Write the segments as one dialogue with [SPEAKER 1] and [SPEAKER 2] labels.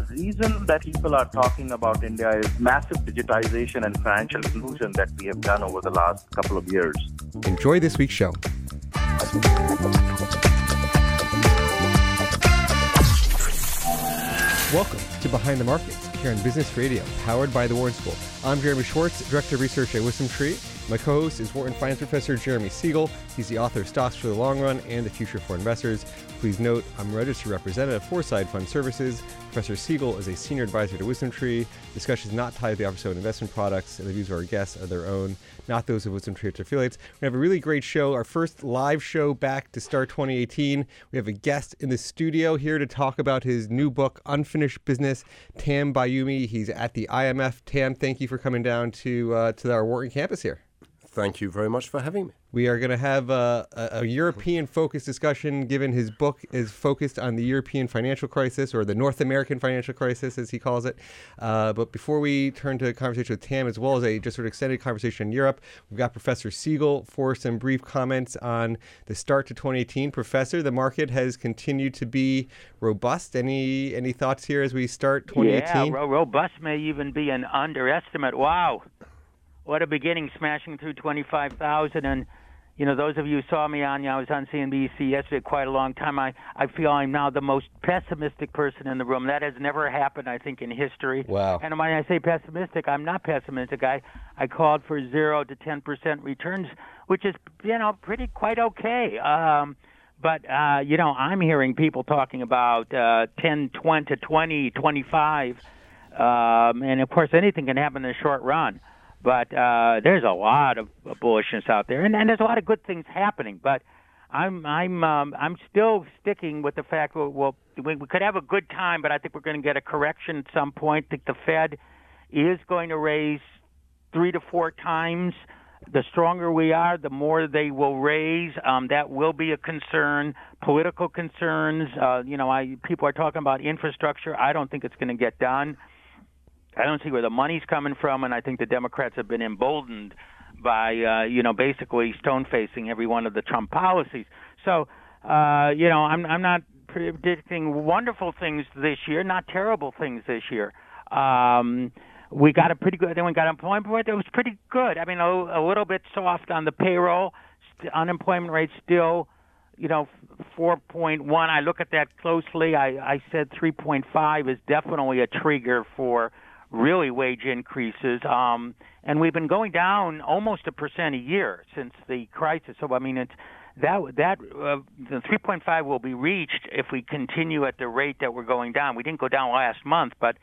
[SPEAKER 1] The reason that people are talking about India is massive digitization and financial inclusion that we have done over the last couple of years.
[SPEAKER 2] Enjoy this week's show. Welcome to Behind the Markets here on Business Radio, powered by the Wharton School. I'm Jeremy Schwartz, Director of Research at Wisdom Tree. My co host is Wharton Finance Professor Jeremy Siegel. He's the author of Stocks for the Long Run and The Future for Investors. Please note, I'm a registered representative for Side Fund Services. Professor Siegel is a senior advisor to Wisdom Tree. Discussions not tied to the office of investment products, and the views of our guests are their own, not those of Wisdom Tree or its affiliates. We have a really great show, our first live show back to start 2018. We have a guest in the studio here to talk about his new book, Unfinished Business, Tam Bayoumi. He's at the IMF. Tam, thank you for coming down to, uh, to our Wharton campus here.
[SPEAKER 3] Thank you very much for having me.
[SPEAKER 2] We are going to have a, a, a European focused discussion, given his book is focused on the European financial crisis or the North Atlantic financial crisis, as he calls it. Uh, but before we turn to a conversation with Tam, as well as a just sort of extended conversation in Europe, we've got Professor Siegel for some brief comments on the start to 2018. Professor, the market has continued to be robust. Any any thoughts here as we start 2018?
[SPEAKER 4] Yeah, ro- robust may even be an underestimate. Wow what a beginning, smashing through 25,000. And, you know, those of you who saw me on, you know, I was on CNBC yesterday quite a long time. I, I feel I'm now the most pessimistic person in the room. That has never happened, I think, in history.
[SPEAKER 2] Wow.
[SPEAKER 4] And when I say pessimistic, I'm not pessimistic. I, I called for 0 to 10% returns, which is, you know, pretty quite okay. Um, but uh, you know, I'm hearing people talking about uh, 10, 20, 20, 25, um, and of course, anything can happen in the short run. But uh, there's a lot of bullishness out there, and, and there's a lot of good things happening. But I'm I'm um, I'm still sticking with the fact well, well we, we could have a good time, but I think we're going to get a correction at some point. Think the Fed is going to raise three to four times. The stronger we are, the more they will raise. Um, that will be a concern. Political concerns. Uh, you know, I people are talking about infrastructure. I don't think it's going to get done. I don't see where the money's coming from, and I think the Democrats have been emboldened by, uh, you know, basically stone facing every one of the Trump policies. So, uh, you know, I'm I'm not predicting wonderful things this year, not terrible things this year. Um, we got a pretty good. Then we got employment It was pretty good. I mean, a, a little bit soft on the payroll. St- unemployment rate still, you know, 4.1. I look at that closely. I, I said 3.5 is definitely a trigger for really wage increases. Um, and we've been going down almost a percent a year since the crisis. So I mean, it's that that uh, the 3.5 will be reached if we continue at the rate that we're going down. We didn't go down last month, but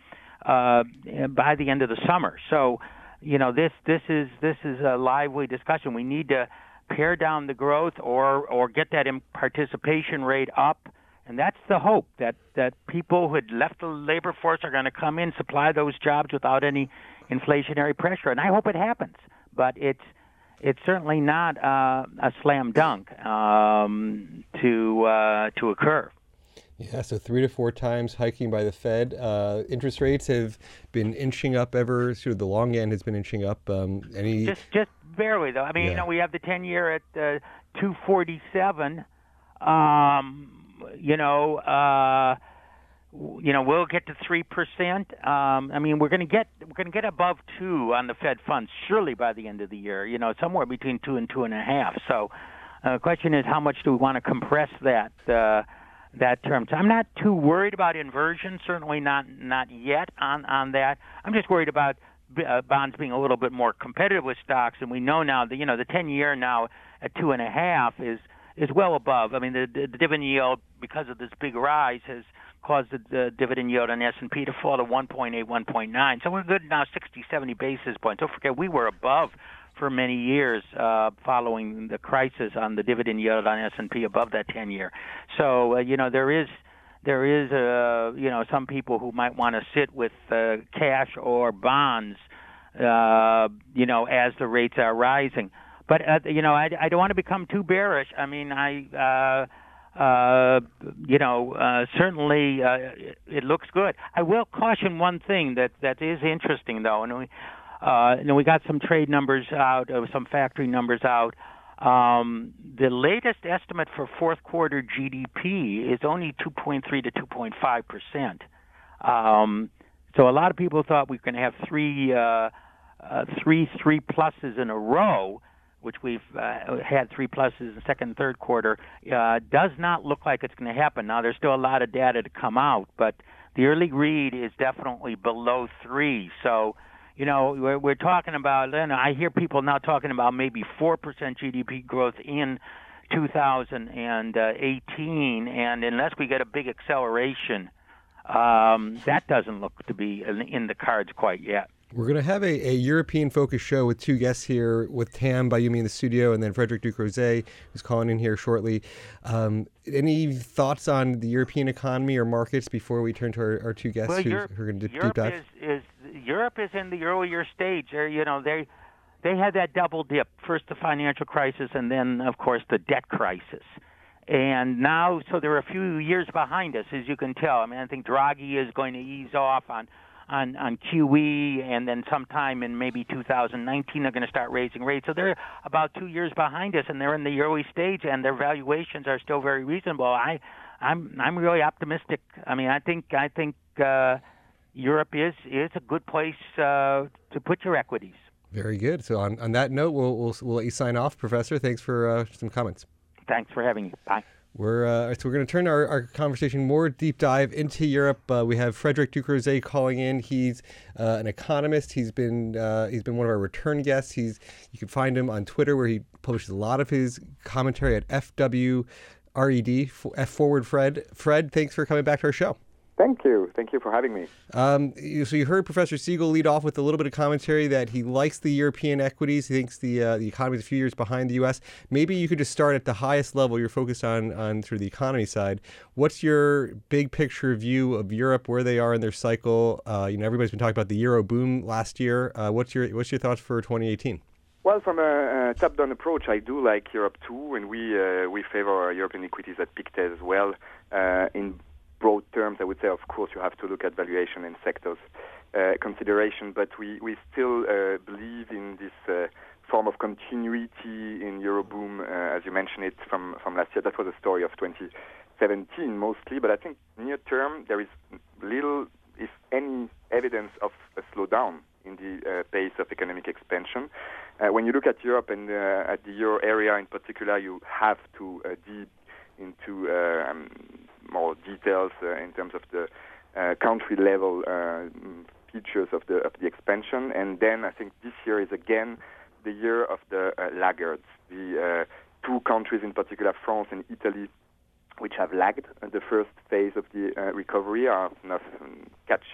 [SPEAKER 4] uh, by the end of the summer. So, you know, this this is this is a lively discussion. We need to pare down the growth or or get that participation rate up and that's the hope that that people who had left the labor force are going to come in, supply those jobs without any inflationary pressure. And I hope it happens, but it's it's certainly not uh, a slam dunk um, to uh, to occur.
[SPEAKER 2] Yeah, so three to four times hiking by the Fed. Uh, interest rates have been inching up ever. Sort of the long end has been inching up. Um, any
[SPEAKER 4] just just barely though. I mean, yeah. you know, we have the ten year at uh, two forty seven. Um, you know, uh, you know, we'll get to three percent. Um, I mean, we're going to get we're going to get above two on the Fed funds surely by the end of the year. You know, somewhere between two and two and a half. So, uh, the question is, how much do we want to compress that uh, that term? So I'm not too worried about inversion. Certainly not not yet on on that. I'm just worried about uh, bonds being a little bit more competitive with stocks, and we know now that you know the ten year now at two and a half is is well above. I mean, the, the dividend yield because of this big rise has caused the, the dividend yield on S&P to fall to 1.8, 1.9. So we're good now, 60, 70 basis points. Don't forget, we were above for many years uh, following the crisis on the dividend yield on S&P above that 10 year. So uh, you know there is there is a you know some people who might want to sit with uh, cash or bonds, uh, you know, as the rates are rising. But uh, you know, I, I don't want to become too bearish. I mean, I. Uh, uh, you know, uh, certainly uh, it, looks good. I will caution one thing that that is interesting, though, and we, uh, know, we got some trade numbers out, uh, some factory numbers out. Um, the latest estimate for fourth quarter GDP is only 2.3 to 2.5 percent. Um, so a lot of people thought we were going to have three, uh, uh, three, three pluses in a row, which we've uh, had three pluses in second and third quarter. Uh, does not look like it's going to happen. Now there's still a lot of data to come out, but the early read is definitely below three. So you know, we're, we're talking about, and I hear people now talking about maybe 4% GDP growth in 2018, and unless we get a big acceleration, um, that doesn't look to be in, in the cards quite yet.
[SPEAKER 2] We're going to have a, a European focused show with two guests here with Tam Bayoumi in the studio and then Frederic Ducrozet, who's calling in here shortly. Um, any thoughts on the European economy or markets before we turn to our, our two guests
[SPEAKER 4] well,
[SPEAKER 2] who,
[SPEAKER 4] Europe,
[SPEAKER 2] who are going to
[SPEAKER 4] Europe
[SPEAKER 2] deep dive?
[SPEAKER 4] Is, is, Europe is in the earlier stage. You know, they they had that double dip. First the financial crisis and then, of course, the debt crisis. And now, so they're a few years behind us, as you can tell. I mean, I think Draghi is going to ease off on on on QE, and then sometime in maybe 2019 they're going to start raising rates. So they're about two years behind us, and they're in the early stage, and their valuations are still very reasonable. I I'm I'm really optimistic. I mean, I think I think uh, Europe is is a good place uh, to put your equities.
[SPEAKER 2] Very good. So on, on that note, we'll, we'll we'll let you sign off, Professor. Thanks for uh, some comments.
[SPEAKER 4] Thanks for having me. Bye.
[SPEAKER 2] We're uh, so we're going to turn our, our conversation more deep dive into Europe. Uh, we have Frederic Ducrozet calling in. He's uh, an economist. He's been uh, he's been one of our return guests. He's you can find him on Twitter where he publishes a lot of his commentary at FWRED F Forward Fred. Fred, thanks for coming back to our show.
[SPEAKER 5] Thank you. Thank you for having me.
[SPEAKER 2] Um, so you heard Professor Siegel lead off with a little bit of commentary that he likes the European equities. He thinks the uh, the economy is a few years behind the U.S. Maybe you could just start at the highest level. You're focused on on through the economy side. What's your big picture view of Europe, where they are in their cycle? Uh, you know, everybody's been talking about the Euro boom last year. Uh, what's your what's your thoughts for 2018?
[SPEAKER 5] Well, from a, a top-down approach, I do like Europe too, and we uh, we favor European equities at Pictet as well. Uh, in broad terms, I would say, of course, you have to look at valuation and sectors uh, consideration, but we, we still uh, believe in this uh, form of continuity in Euroboom, uh, as you mentioned it from, from last year. That was a story of 2017 mostly, but I think near term there is little, if any, evidence of a slowdown in the uh, pace of economic expansion. Uh, when you look at Europe and at the euro area in particular, you have to deep into um, more details uh, in terms of the uh, country level uh, features of the of the expansion. And then I think this year is again the year of the laggards. The two countries in particular, France and Italy, which have lagged the first phase of the recovery, are not um, catch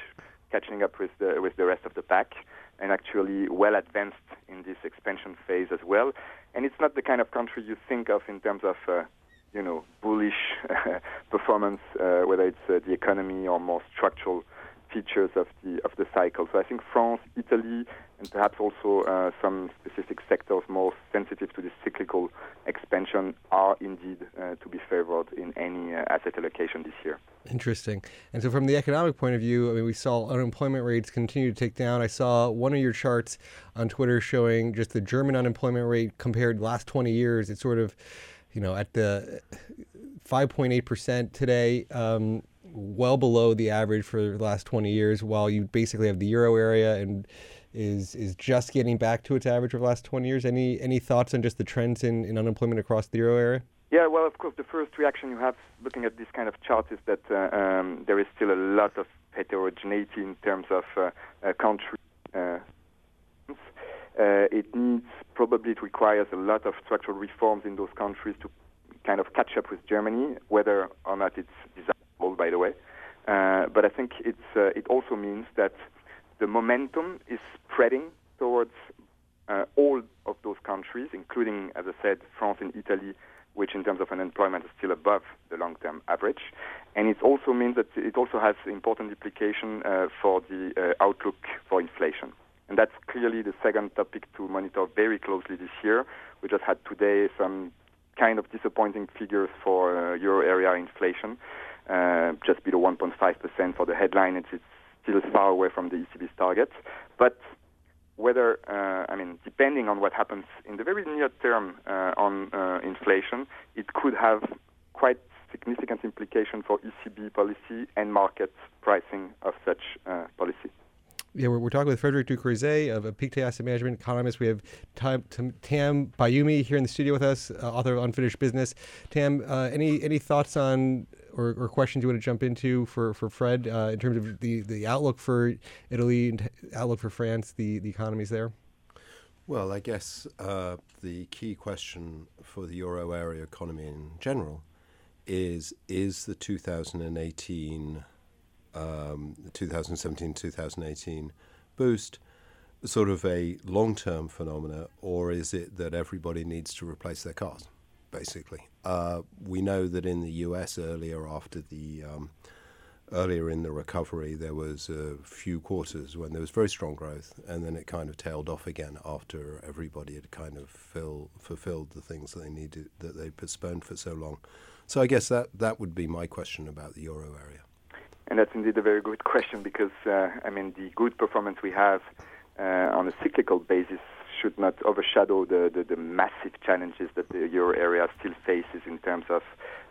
[SPEAKER 5] catching up with the with the rest of the pack and actually well advanced in this expansion phase as well. And it's not the kind of country you think of in terms of uh, you know, bullish performance, uh, whether it's uh, the economy or more structural features of the of the cycle. So I think France, Italy, and perhaps also uh, some specific sectors more sensitive to the cyclical expansion are indeed uh, to be favored in any uh, asset allocation this year.
[SPEAKER 2] Interesting. And so, from the economic point of view, I mean, we saw unemployment rates continue to take down. I saw one of your charts on Twitter showing just the German unemployment rate compared last 20 years. It's sort of you know, at the 5.8% today, um, well below the average for the last 20 years, while you basically have the euro area and is is just getting back to its average of the last 20 years. Any any thoughts on just the trends in, in unemployment across the euro area?
[SPEAKER 5] Yeah, well, of course, the first reaction you have looking at this kind of chart is that uh, um, there is still a lot of heterogeneity in terms of uh, uh, country. Uh, it needs probably it requires a lot of structural reforms in those countries to kind of catch up with Germany, whether or not it's desirable, by the way. Uh, but I think it's uh, it also means that the momentum is spreading towards uh, all of those countries, including, as I said, France and Italy, which in terms of unemployment is still above the long-term average. And it also means that it also has important implication uh, for the uh, outlook for inflation. And that's clearly the second topic to monitor very closely this year. We just had today some kind of disappointing figures for uh, euro area inflation, uh, just below 1.5% for the headline. It's, it's still far away from the ECB's target. But whether, uh, I mean, depending on what happens in the very near term uh, on uh, inflation, it could have quite significant implication for ECB policy and market pricing of such uh, policy.
[SPEAKER 2] Yeah, we're, we're talking with Frederic Ducrozet of Pictet Asset Management, economist. We have Tam, Tam Bayoumi here in the studio with us, uh, author of Unfinished Business. Tam, uh, any any thoughts on or, or, questions you want to jump into for for Fred uh, in terms of the, the outlook for Italy and outlook for France, the the economies there?
[SPEAKER 3] Well, I guess uh, the key question for the euro area economy in general is is the 2018 um, 2017 2018 boost sort of a long term phenomena, or is it that everybody needs to replace their cars, basically? Uh, we know that in the US earlier, after the um, earlier in the recovery, there was a few quarters when there was very strong growth, and then it kind of tailed off again after everybody had kind of fill, fulfilled the things that they needed that they postponed for so long. So I guess that that would be my question about the euro area.
[SPEAKER 5] And that's indeed a very good question because, uh, I mean, the good performance we have uh, on a cyclical basis should not overshadow the, the, the, massive challenges that the euro area still faces in terms of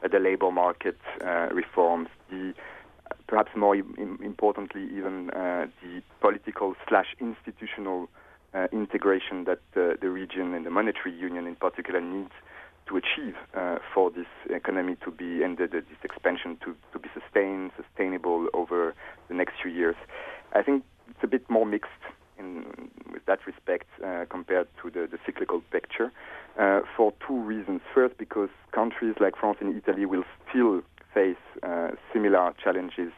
[SPEAKER 5] uh, the labor market uh, reforms, the perhaps more Im- importantly even uh, the political slash institutional uh, integration that the region and the monetary union in particular needs to achieve uh, for this economy to be and the, the, this expansion to, to be sustained, sustainable over the next few years. I think it's a bit more mixed in with that respect uh, compared to the, the cyclical picture uh, for two reasons. First, because countries like France and Italy will still face uh, similar challenges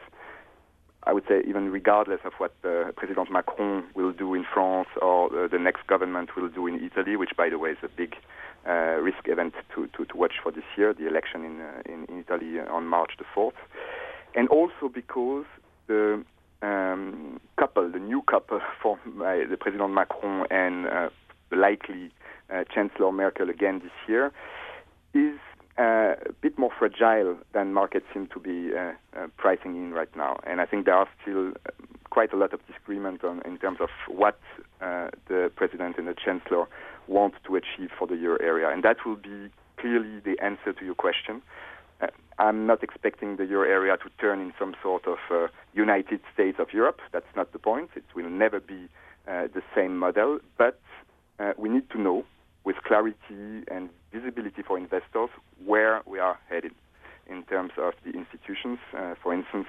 [SPEAKER 5] I would say even regardless of what uh, President Macron will do in France or uh, the next government will do in Italy, which by the way is a big uh, risk event to, to, to, watch for this year, the election in, uh, in, Italy on March the 4th. And also because the um, couple, the new couple by the President Macron and uh, likely uh, Chancellor Merkel again this year, is uh, a bit more fragile than markets seem to be uh, pricing in right now. And I think there are still quite a lot of disagreement on, in terms of what the president and the chancellor want to achieve for the euro area. And that will be clearly the answer to your question. Uh, I'm not expecting the euro area to turn in some sort of uh, United States of Europe. That's not the point. It will never be uh, the same model. But we need to know with clarity and visibility for investors where we are headed in terms of the institutions. for instance,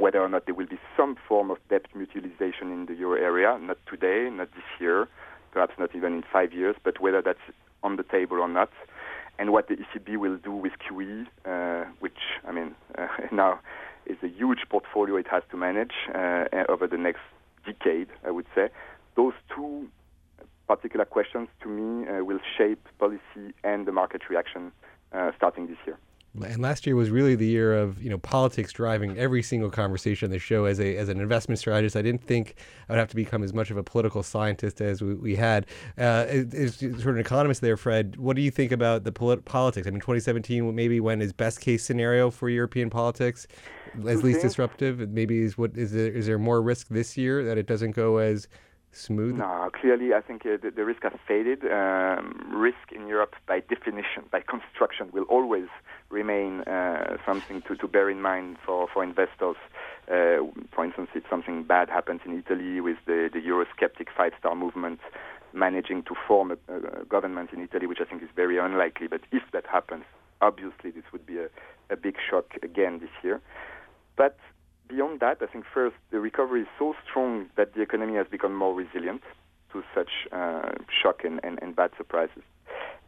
[SPEAKER 5] whether or not there will be some form of debt mutualization in the euro area, not today, not this year, perhaps not even in five years, but whether that's on the table or not, and what the ECB will do with QE, uh, which, I mean, uh, now is a huge portfolio it has to manage uh, over the next decade, I would say. Those two particular questions, to me, uh, will shape policy and the market reaction uh, starting this year
[SPEAKER 2] and last year was really the year of you know politics driving every single conversation on the show. As a as an investment strategist, I didn't think I would have to become as much of a political scientist as we, we had. Uh, as sort of an economist there, Fred, what do you think about the polit- politics? I mean, 2017 maybe went as best case scenario for European politics, as least disruptive. Maybe is what is there, is there more risk this year that it doesn't go as smooth?
[SPEAKER 5] No, clearly, I think uh, the, the, risk has faded. Um, risk in Europe, by definition, by construction, will always remain uh, something to, to bear in mind for, for investors. Uh, for instance, if something bad happens in Italy with the, the Eurosceptic five star movement managing to form a, a, government in Italy, which I think is very unlikely, but if that happens, obviously this would be a, a big shock again this year. But beyond that, I think first, the recovery is so strong that the economy has become more resilient to such uh, shock and, and, and, bad surprises.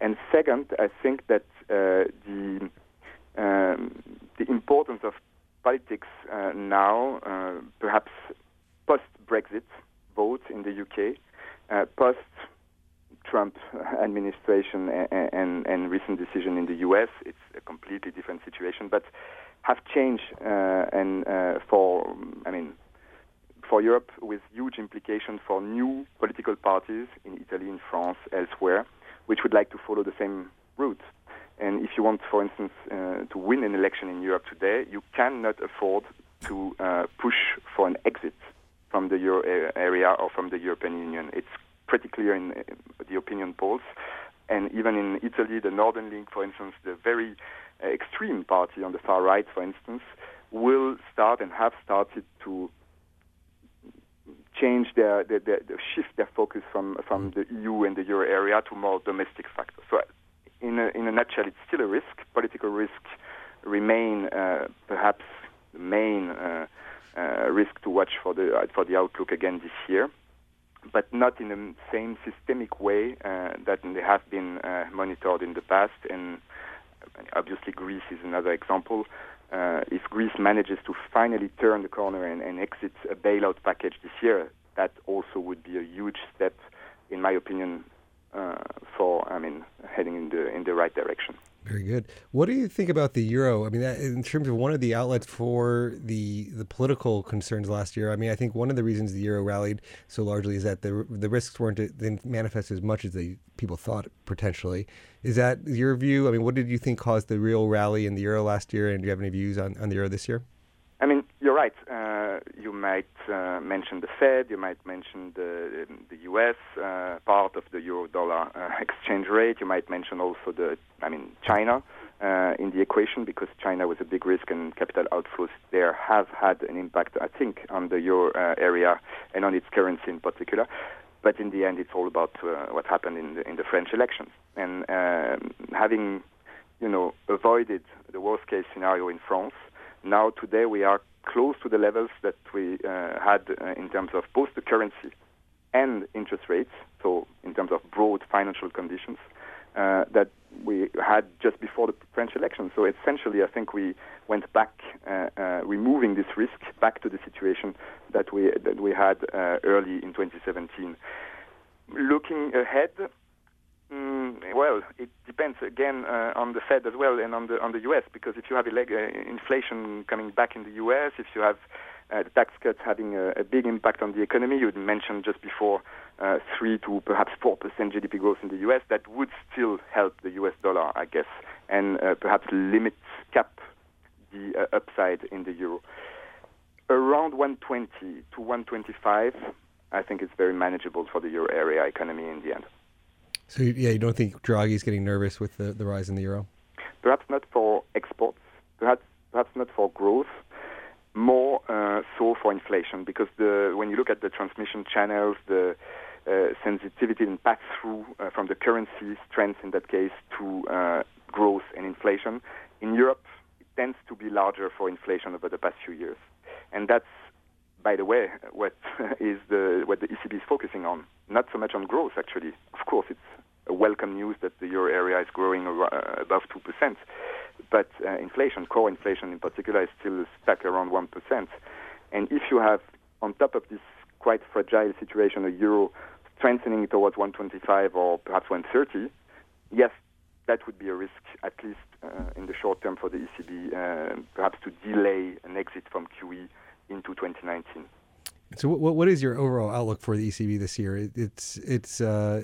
[SPEAKER 5] And second, I think that uh, the um, the importance of politics uh, now, uh, perhaps post Brexit vote in the UK, uh, post Trump administration and, and, and, recent decision in the U.S., it's a completely different situation, but have changed uh, and uh, for, I mean, for Europe with huge implications for new political parties in Italy, in France, elsewhere, which would like to follow the same route. And if you want, for instance, uh, to win an election in Europe today, you cannot afford to uh, push for an exit from the euro area or from the European Union. It's pretty clear in the opinion polls. And even in Italy, the Northern League, for instance, the very uh, extreme party on the far right, for instance, will start and have started to change their, their, their, shift their focus from from the EU and the euro area to more domestic factors. So, in a, in a nutshell, it's still a risk. Political risk remain uh, perhaps the main uh, uh, risk to watch for the uh, for the outlook again this year, but not in the same systemic way uh, that they have been uh, monitored in the past. And obviously, Greece is another example. Uh, if Greece manages to finally turn the corner and, and exit a bailout package this year, that also would be a huge step, in my opinion, uh, for I mean heading in the in the right direction.
[SPEAKER 2] Very good. What do you think about the euro? I mean, that, in terms of one of the outlets for the the political concerns last year. I mean, I think one of the reasons the euro rallied so largely is that the the risks weren't didn't manifest as much as they people thought potentially. Is that your view? I mean, what did you think caused the real rally in the euro last year? And do you have any views on, on the euro this year?
[SPEAKER 5] I mean, you're right. Uh, you might uh, mention the Fed, you might mention the the U.S. Uh, part of the euro-dollar uh, exchange rate. You might mention also the, I mean, China uh, in the equation because China was a big risk and capital outflows there have had an impact, I think, on the euro uh, area and on its currency in particular. But in the end, it's all about what happened in the in the French elections and um, having, you know, avoided the worst-case scenario in France now, today, we are close to the levels that we uh, had uh, in terms of both the currency and interest rates, so in terms of broad financial conditions, uh, that we had just before the French election. So essentially, I think we went back, uh, uh, removing this risk back to the situation that we that we had uh, early in 2017. Looking ahead, Mm, well, it depends again uh, on the Fed as well and on the on the U.S. because if you have uh, inflation coming back in the U.S., if you have uh, the tax cuts having a, a, big impact on the economy, you mentioned just before uh, three to perhaps four percent GDP growth in the U.S. That would still help the U.S. dollar, I guess, and uh, perhaps limit cap the uh, upside in the euro. Around 120 to 125, I think it's very manageable for the euro area economy in the end.
[SPEAKER 2] So yeah, you don't think Draghi's getting nervous with the, the rise in the euro?
[SPEAKER 5] Perhaps not for exports. Perhaps perhaps not for growth. More uh, so for inflation, because the when you look at the transmission channels, the uh, sensitivity and pass through uh, from the currency strength in that case to uh, growth and inflation in Europe, it tends to be larger for inflation over the past few years, and that's by the way, what is the what the ECB is focusing on? Not so much on growth, actually. Of course, it's welcome news that the euro area is growing uh, above two percent, but uh, inflation, core inflation in particular, is still stuck around one percent. And if you have, on top of this quite fragile situation, a euro strengthening towards 125 or perhaps 130, yes, that would be a risk, at least uh, in the short term for the ECB, uh, perhaps to delay an exit from QE into 2019.
[SPEAKER 2] So, what what is your overall outlook for the ECB this year? It, it's it's. Uh,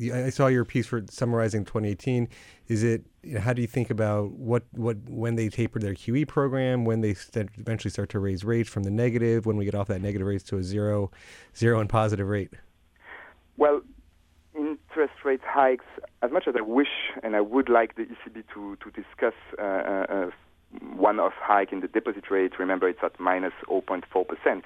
[SPEAKER 2] I saw your piece for summarizing 2018. Is it? How do you think about what what when they taper their QE program, when they st- eventually start to raise rates from the negative, when we get off that negative rates to a zero, zero and positive rate?
[SPEAKER 5] Well, interest rate hikes. As much as I wish and I would like the ECB to to discuss uh, uh, one-off hike in the deposit rate. Remember, it's at minus 0.4%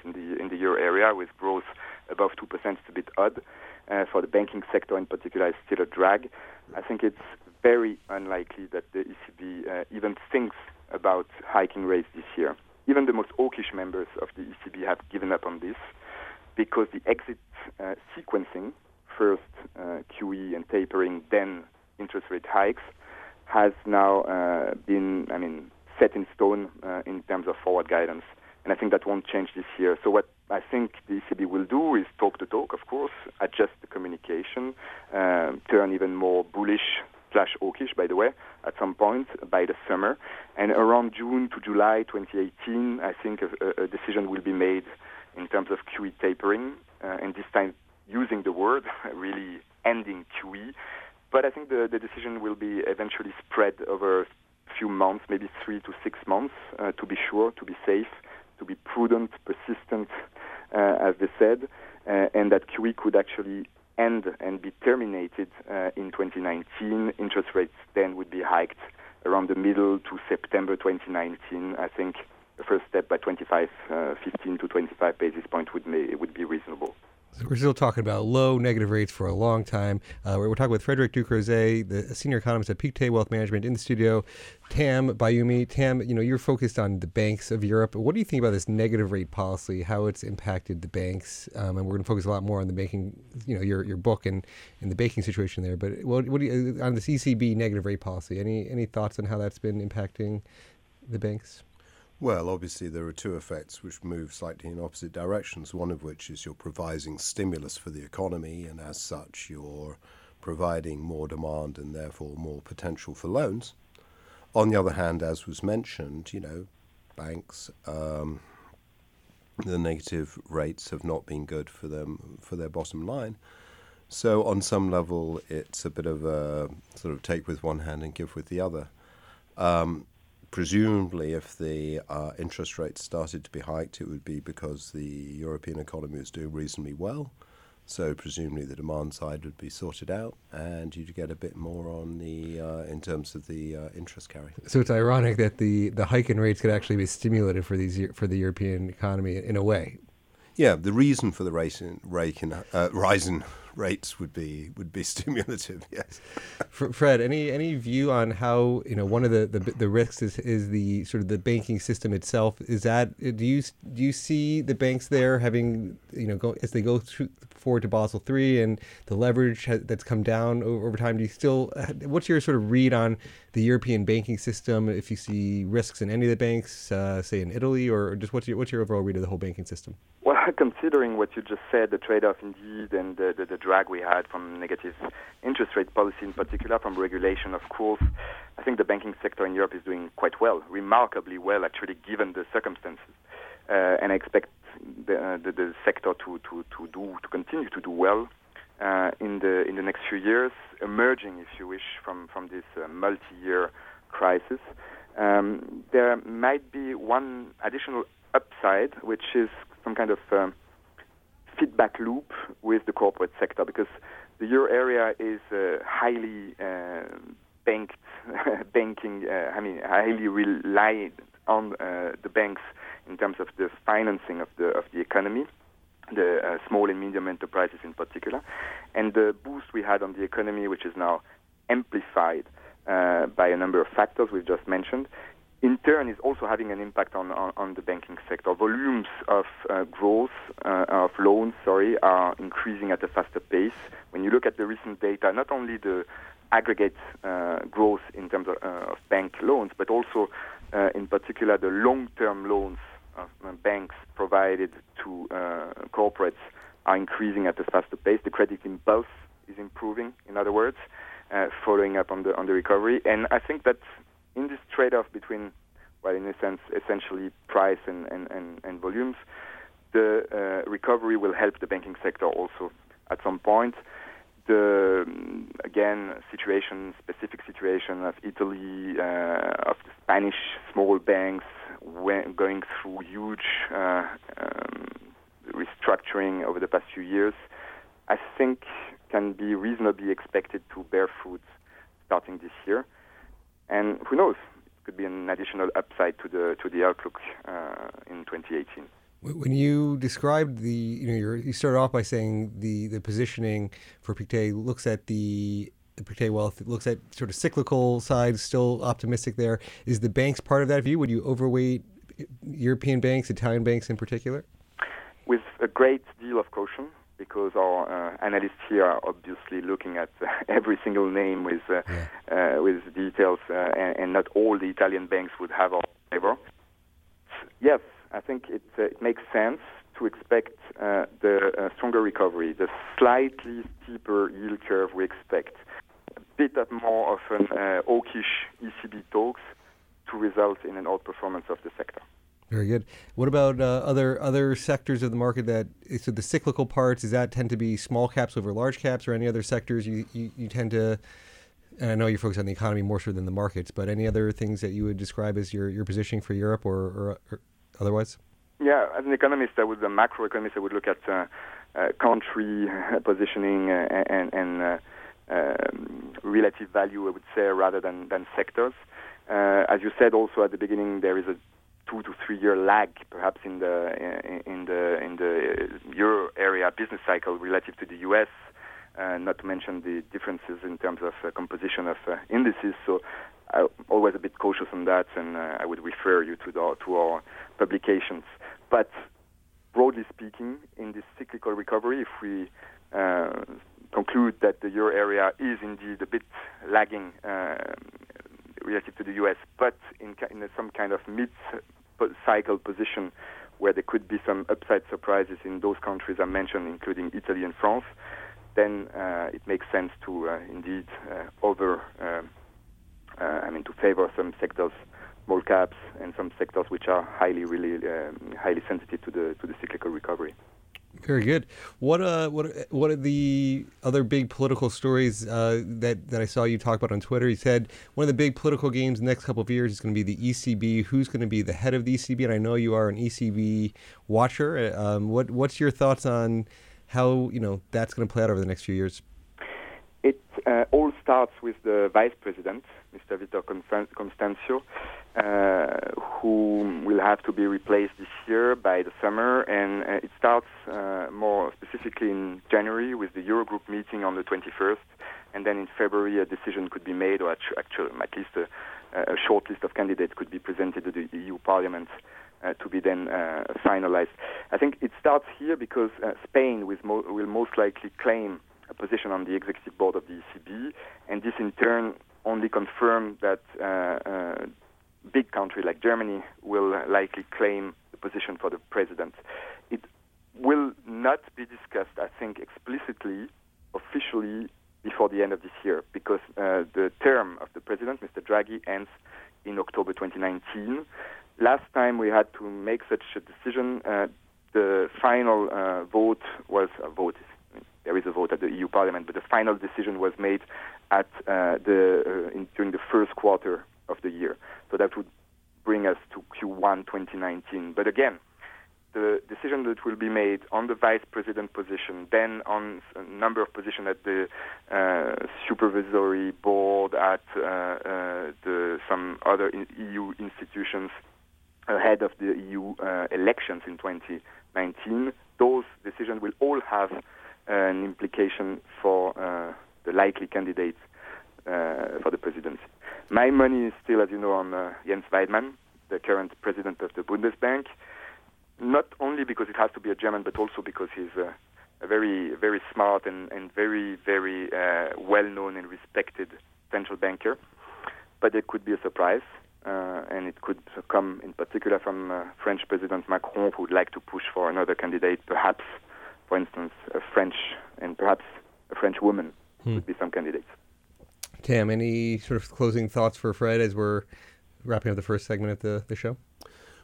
[SPEAKER 5] in the in the euro area, with growth above 2%. It's a bit odd. Uh, for the banking sector in particular, it's still a drag. I think it's very unlikely that the ECB uh, even thinks about hiking rates this year. Even the most hawkish members of the ECB have given up on this because the exit uh, sequencing, first uh, QE and tapering, then interest rate hikes, has now uh, been, I mean, set in stone uh, in terms of forward guidance. and I think that won't change this year. So what I think the ECB will do is talk the talk, of course, adjust the communication, um, turn even more bullish slash hawkish, by the way, at some point by the summer. And around June to July 2018, I think a, a decision will be made in terms of QE tapering, uh, and this time using the word, really ending QE. But I think the, the decision will be eventually spread over few months, maybe three to six months, uh, to be sure, to be safe, to be prudent, persistent, uh, as they said, uh, and that QE could actually end and be terminated uh, in 2019. Interest rates then would be hiked around the middle to September 2019. I think the first step by 25, uh, 15 to 25 basis points would, may, would be reasonable.
[SPEAKER 2] We're still talking about low negative rates for a long time. Uh, we're, we're, talking with Frederic Ducrozet, the senior economist at Pictet Wealth Management, in the studio. Tam Bayoumi, Tam, you know you're focused on the banks of Europe. What do you think about this negative rate policy? How it's impacted the banks? Um, and we're going to focus a lot more on the banking, you know, your your book and, and the banking situation there. But what, what do you on this ECB negative rate policy? Any any thoughts on how that's been impacting the banks?
[SPEAKER 3] Well, obviously, there are two effects which move slightly in opposite directions. One of which is you're providing stimulus for the economy, and as such, you're providing more demand and therefore more potential for loans. On the other hand, as was mentioned, you know, banks, um, the negative rates have not been good for them for their bottom line. So, on some level, it's a bit of a sort of take with one hand and give with the other. Um, presumably, if the uh, interest rates started to be hiked, it would be because the European economy was doing reasonably well. So presumably the demand side would be sorted out, and you'd get a bit more on the uh, in terms of the uh, interest carry.
[SPEAKER 2] So it's ironic that the the hike in rates could actually be stimulative for these for the European economy in a way.
[SPEAKER 3] Yeah, the reason for the rise in, uh, rise in rates would be would be stimulative. Yes.
[SPEAKER 2] Fred, any any view on how you know one of the, the, the risks is, is the sort of the banking system itself? Is that do you do you see the banks there having you know go as they go through forward to Basel three and the leverage has, that's come down over, over time? Do you still what's your sort of read on the European banking system? If you see risks in any of the banks, uh, say in Italy, or just what's your what's your overall read of the whole banking system?
[SPEAKER 5] Well, considering what you just said, the trade-off indeed, and the, the, the drag we had from negative interest rate policy in particular, from regulation, of course, I think the banking sector in Europe is doing quite well, remarkably well, actually, given the circumstances. Uh, and I expect the, uh, the, the, sector to, to, to, do, to continue to do well uh, in, the, in the next few years, emerging, if you wish, from, from this uh, multi-year crisis. Um, there might be one additional upside, which is some kind of um, feedback loop with the corporate sector because the euro area is uh, highly uh, banked, banking, I mean, highly relied on uh, the banks in terms of the financing of the of the economy, the uh, small and medium enterprises in particular, and the boost we had on the economy, which is now amplified uh, by a number of factors we've just mentioned, in turn is also having an impact on, on, on the banking sector. Volumes of uh, growth, uh, of loans, sorry, are increasing at a faster pace. When you look at the recent data, not only the aggregate uh, growth in terms of, uh, of, bank loans, but also, uh, in particular, the long-term loans of uh, banks provided to corporates are increasing at a faster pace. The credit impulse is improving, in other words, following up on the on the recovery. And I think that in this trade-off between, well, in a sense, essentially price and, and, and, and volumes, the uh, recovery will help the banking sector also at some point. The again situation, specific situation of Italy, uh, of the Spanish small banks going through huge uh, um, restructuring over the past few years, I think can be reasonably expected to bear fruit starting this year. And who knows? It could be an additional upside to the to the outlook uh, in 2018.
[SPEAKER 2] When you described the, you know, you started off by saying the, the positioning for Pictet looks at the Pictet Wealth looks at sort of cyclical side, still optimistic there. Is the banks part of that view? Would you overweight European banks, Italian banks in particular?
[SPEAKER 5] With a great deal of caution because our uh, analysts here are obviously looking at uh, every single name with uh, yeah. Uh, with details, uh, and, and, not all the Italian banks would have our favor. Yes, I think it, uh, it makes sense to expect uh, the uh, stronger recovery, the slightly steeper yield curve we expect, a bit of more of an uh, hawkish ECB talks to result in an outperformance of the sector.
[SPEAKER 2] Very good. What about uh, other other sectors of the market that so the cyclical parts? Does that tend to be small caps over large caps, or any other sectors you, you, you tend to? And I know you're focused on the economy more so than the markets, but any other things that you would describe as your, your positioning for Europe or, or, or otherwise?
[SPEAKER 5] Yeah, as an economist, I would a macroeconomist, I would look at uh, uh, country positioning uh, and, and uh, um, relative value, I would say, rather than, than sectors. Uh, as you said also at the beginning, there is a two to three year lag, perhaps in the in the in the euro area business cycle relative to the U.S. Uh, not to mention the differences in terms of uh, composition of uh, indices. So I'm always a bit cautious on that, and uh, I would refer you to the, to our publications. But broadly speaking, in this cyclical recovery, if we uh, conclude that the euro area is indeed a bit lagging uh, relative to the U.S., but in, in some kind of mid-cycle position where there could be some upside surprises in those countries I mentioned, including Italy and France, then uh, it makes sense to uh, indeed uh, over, um, uh, I mean, to favor some sectors, small caps, and some sectors which are highly, really, um, highly sensitive to the to the cyclical recovery.
[SPEAKER 2] Very good. What uh, what what are the other big political stories uh, that that I saw you talk about on Twitter? You said one of the big political games the next couple of years is going to be the ECB. Who's going to be the head of the ECB? And I know you are an ECB watcher. Um, what what's your thoughts on how you know that's going to play out over the next few years?
[SPEAKER 5] It uh, all starts with the vice president, Mr. Vitor Constancio, uh, who will have to be replaced this year by the summer, and uh, it starts uh, more specifically in January with the Eurogroup meeting on the 21st, and then in February a decision could be made, or actually at least a, a short list of candidates could be presented to the EU Parliament uh, to be then uh, finalized. I think it starts here because uh, Spain mo- will most likely claim a position on the executive board of the ECB, and this in turn only confirm that uh, big country like Germany will likely claim the position for the president. It will not be discussed, I think, explicitly, officially before the end of this year, because uh, the term of the president, Mr. Draghi, ends in October 2019 last time we had to make such a decision, uh, the final uh, vote was a vote. There is a vote at the EU Parliament, but the final decision was made at uh, the uh, in, during the first quarter of the year. So that would bring us to Q1 2019. But again, the decision that will be made on the vice president position, then on a number of positions at the uh, supervisory board, at uh, uh, the, some other in EU institutions, ahead of the EU uh, elections in 2019, those decisions will all have an implication for uh, the likely candidates uh, for the presidency. My money is still, as you know, on uh, Jens Weidmann, the current president of the Bundesbank, not only because it has to be a German, but also because he's a very, very smart and, and very, very uh, well-known and respected central banker. But it could be a surprise uh, and it could come in particular from uh, French President Macron, who would like to push for another candidate, perhaps, for instance, a French and perhaps a French woman hmm. would be some candidates.
[SPEAKER 2] Tam, any sort of closing thoughts for Fred as we're wrapping up the first segment of the, the show?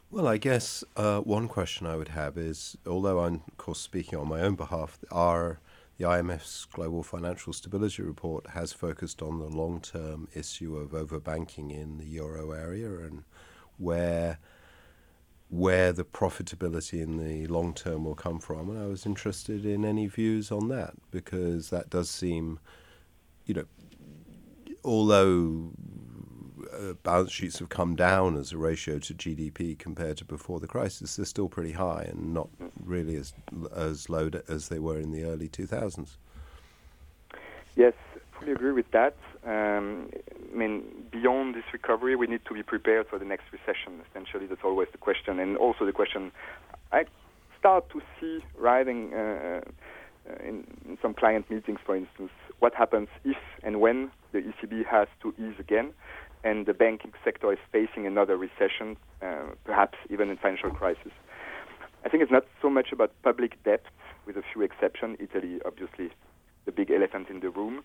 [SPEAKER 3] Well, I guess uh, one question I would have is, although I'm, of course, speaking on my own behalf, are the IMF's Global Financial Stability Report has focused on the long term issue of overbanking in the euro area and where where the profitability in the long term will come from. And I was interested in any views on that because that does seem, you know, although uh, balance sheets have come down as a ratio to GDP compared to before the crisis, they're still pretty high and not really as as low as they were in the early 2000s.
[SPEAKER 5] Yes, fully agree with that. Um, I mean, beyond this recovery, we need to be prepared for the next recession. Essentially, that's always the question, and also the question I start to see rising. Uh, in, in some client meetings, for instance, what happens if and when the ECB has to ease again. and the banking sector is facing another recession, uh, perhaps even a financial crisis. I think it's not so much about public debt, with a few exceptions. Italy, obviously, the big elephant in the room,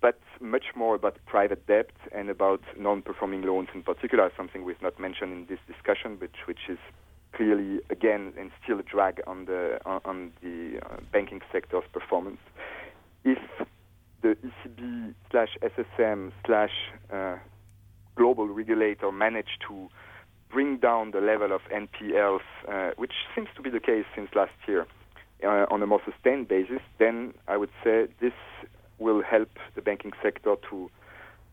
[SPEAKER 5] but much more about private debt and about non-performing loans in particular, something we've not mentioned in this discussion, which which is clearly again and still a drag on the on, the uh, banking sector's performance. If the ECB slash SSM slash uh, global regulator manage to bring down the level of NPLs, uh, which seems to be the case since last year, uh, on a more sustained basis, then I would say this will help the banking sector to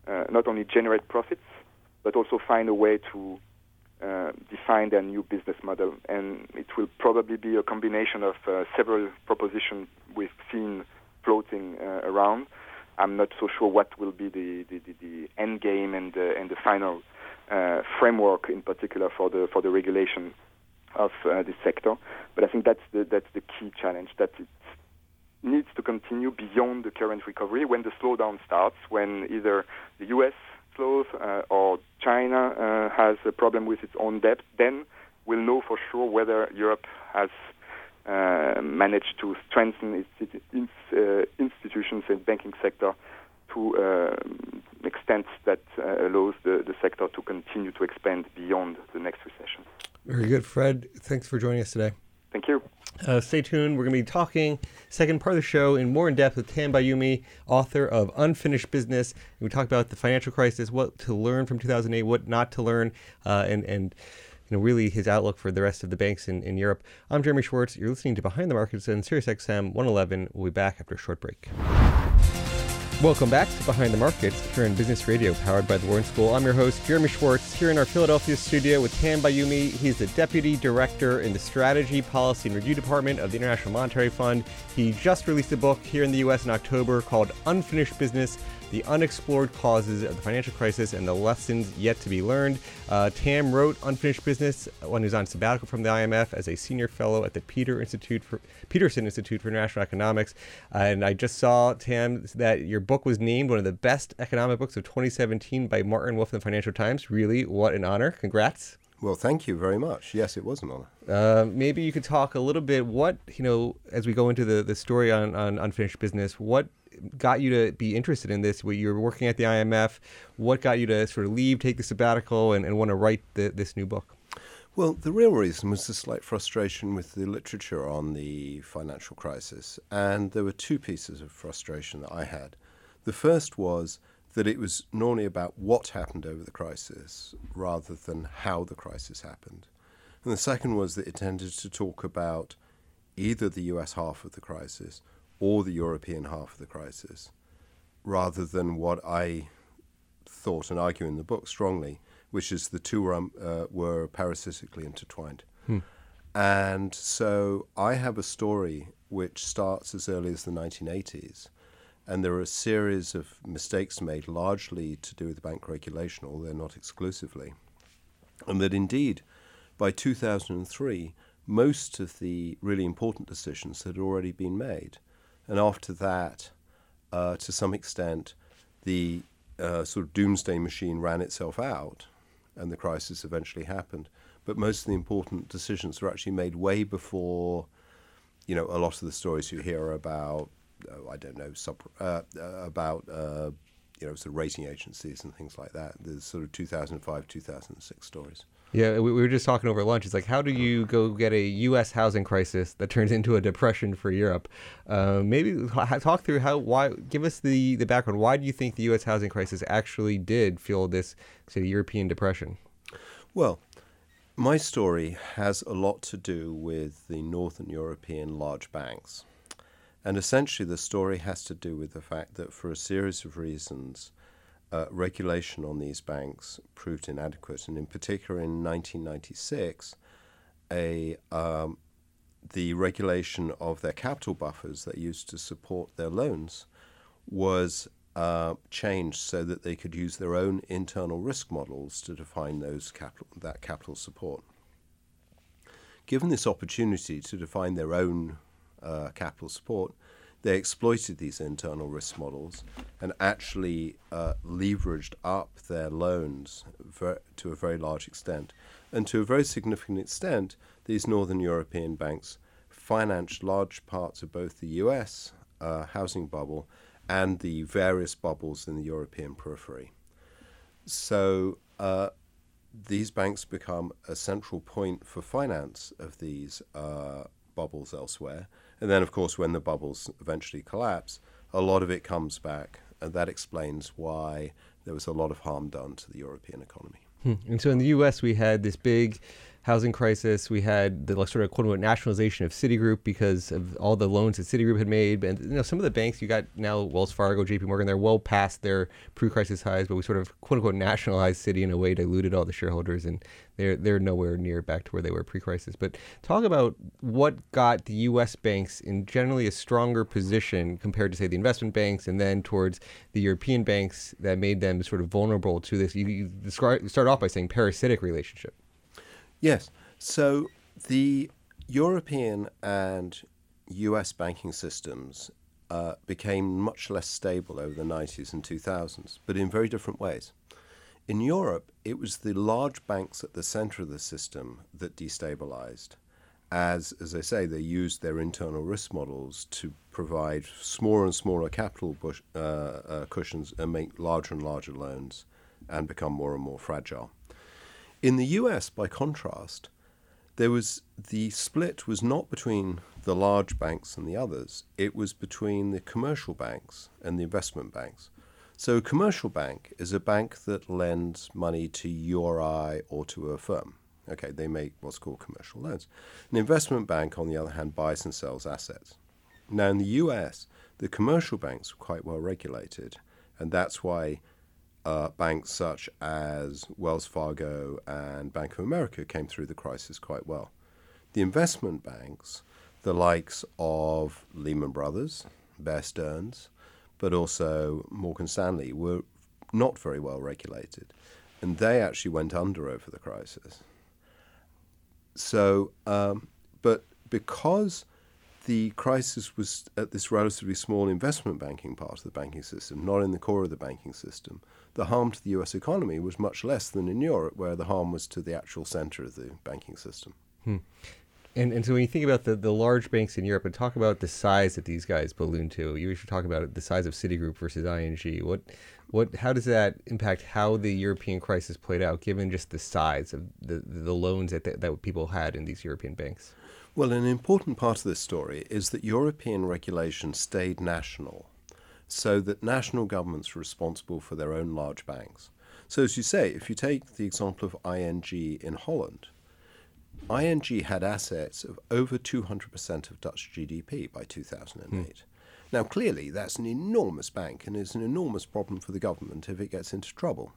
[SPEAKER 5] uh, not only generate profits, but also find a way to uh, define their new business model. And it will probably be a combination of uh, several propositions we've seen floating uh, around. I'm not so sure what will be the, the, the, the end game and the, and the final uh, framework, in particular for the for the regulation of uh, this sector. But I think that's the that's the key challenge that it needs to continue beyond the current recovery. When the slowdown starts, when either the U.S. slows uh, or China uh, has a problem with its own debt, then we'll know for sure whether Europe has uh, managed to strengthen its, its uh, institutions and banking sector to uh, extent that uh, allows the, the sector to continue to expand beyond the next recession.
[SPEAKER 2] Very good, Fred. Thanks for joining us today.
[SPEAKER 5] Thank you.
[SPEAKER 2] Uh, stay tuned. We're going to be talking second part of the show in more in depth with Tam Bayoumi, author of Unfinished Business. We talk about the financial crisis, what to learn from 2008, what not to learn, uh, and and you know really his outlook for the rest of the banks in, in Europe. I'm Jeremy Schwartz. You're listening to Behind the Markets on SiriusXM 111. We'll be back after a short break. Welcome back to Behind the Markets here on Business Radio, powered by the Wharton School. I'm your host, Jeremy Schwartz, here in our Philadelphia studio with Tam Bayoumi. He's the Deputy Director in the Strategy, Policy, and Review Department of the International Monetary Fund. He just released a book here in the U.S. in October called Unfinished Business the unexplored causes of the financial crisis and the lessons yet to be learned. Uh, Tam wrote Unfinished Business when he was on sabbatical from the IMF as a senior fellow at the Peter Institute for Peterson Institute for International Economics. Uh, and I just saw Tam that your book was named one of the best economic books of 2017 by Martin Wolf in the Financial Times. Really, what an honor! Congrats.
[SPEAKER 3] Well, thank you very much. Yes, it was an honor.
[SPEAKER 2] Uh, maybe you could talk a little bit. What you know, as we go into the, the story on, on unfinished business, what got you to be interested in this? You were working at the IMF. What got you to sort of leave, take the sabbatical, and, and want to write the, this new book?
[SPEAKER 3] Well, the real reason was the slight frustration with the literature on the financial crisis. And there were two pieces of frustration that I had. The first was that it was normally about what happened over the crisis rather than how the crisis happened. And the second was that it tended to talk about either the US half of the crisis or the European half of the crisis, rather than what I thought and argue in the book strongly, which is the two were, um, uh, were parasitically intertwined. Hmm. And so I have a story which starts as early as the 1980s. And there are a series of mistakes made, largely to do with bank regulation, although not exclusively. And that indeed, by 2003, most of the really important decisions had already been made. And after that, uh, to some extent, the uh, sort of doomsday machine ran itself out and the crisis eventually happened. But most of the important decisions were actually made way before, you know, a lot of the stories you hear about, oh, I don't know, sub, uh, uh about, uh, you know, sort of rating agencies and things like that. The sort of 2005, 2006 stories.
[SPEAKER 2] Yeah, we, we were just talking over lunch. It's like, how do you go get a U.S. housing crisis that turns into a depression for Europe? Uh, maybe talk through how, why, give us the, the background. Why do you think the U.S. housing crisis actually did fuel this, say, European depression?
[SPEAKER 3] Well, my story has a lot to do with the Northern European large banks. And essentially, the story has to do with the fact that for a series of reasons, uh, regulation on these banks proved inadequate, and in particular in 1996, a um, the regulation of their capital buffers that used to support their loans was uh, changed so that they could use their own internal risk models to define those capital that capital support. Given this opportunity to define their own uh, capital support, they exploited these internal risk models and actually uh, leveraged up their loans ver- to a very large extent. And to a very significant extent, these Northern European banks financed large parts of both the US uh, housing bubble and the various bubbles in the European periphery. So uh, these banks become a central point for finance of these uh, bubbles elsewhere. And then, of course, when the bubbles eventually collapse, a lot of it comes back. And that explains why there was a lot of harm done to the European economy.
[SPEAKER 2] Hmm. And so in the U.S., we had this big housing crisis. We had the sort of quote unquote nationalization of Citigroup because of all the loans that Citigroup had made. And you know, some of the banks you got now, Wells Fargo, J.P. Morgan, they're well past their pre-crisis highs, but we sort of quote unquote nationalized Citi in a way, diluted all the shareholders, and they're they're nowhere near back to where they were pre-crisis. But talk about what got the U.S. banks in generally a stronger position compared to say the investment banks, and then towards the European banks that made them sort of vulnerable to this. You, you start off by saying parasitic relationship.
[SPEAKER 3] Yes. So the European and US banking systems uh, became much less stable over the 90s and 2000s, but in very different ways. In Europe, it was the large banks at the center of the system that destabilized, as, as I say, they used their internal risk models to provide smaller and smaller capital bush, uh, uh, cushions and make larger and larger loans and become more and more fragile. In the US, by contrast, there was the split was not between the large banks and the others. It was between the commercial banks and the investment banks. So a commercial bank is a bank that lends money to you or I or to a firm. Okay, they make what's called commercial loans. An investment bank, on the other hand, buys and sells assets. Now, in the US, the commercial banks were quite well regulated, and that's why uh, banks such as Wells Fargo and Bank of America came through the crisis quite well. The investment banks, the likes of Lehman Brothers, Bear Stearns, but also Morgan Stanley, were not very well regulated. And they actually went under over the crisis. So, um, but because the crisis was at this relatively small investment banking part of the banking system, not in the core of the banking system, the harm to the US economy was much less than in Europe, where the harm was to the actual center of the banking system.
[SPEAKER 2] Hmm. And, and so when you think about the, the large banks in Europe and talk about the size that these guys balloon to, you should talk about the size of Citigroup versus ING. What, what, how does that impact how the European crisis played out, given just the size of the, the loans that, that, that people had in these European banks?
[SPEAKER 3] Well, an important part of this story is that European regulation stayed national so that national governments are responsible for their own large banks. So, as you say, if you take the example of ING in Holland, ING had assets of over 200% of Dutch GDP by 2008. Hmm. Now, clearly, that's an enormous bank and is an enormous problem for the government if it gets into trouble.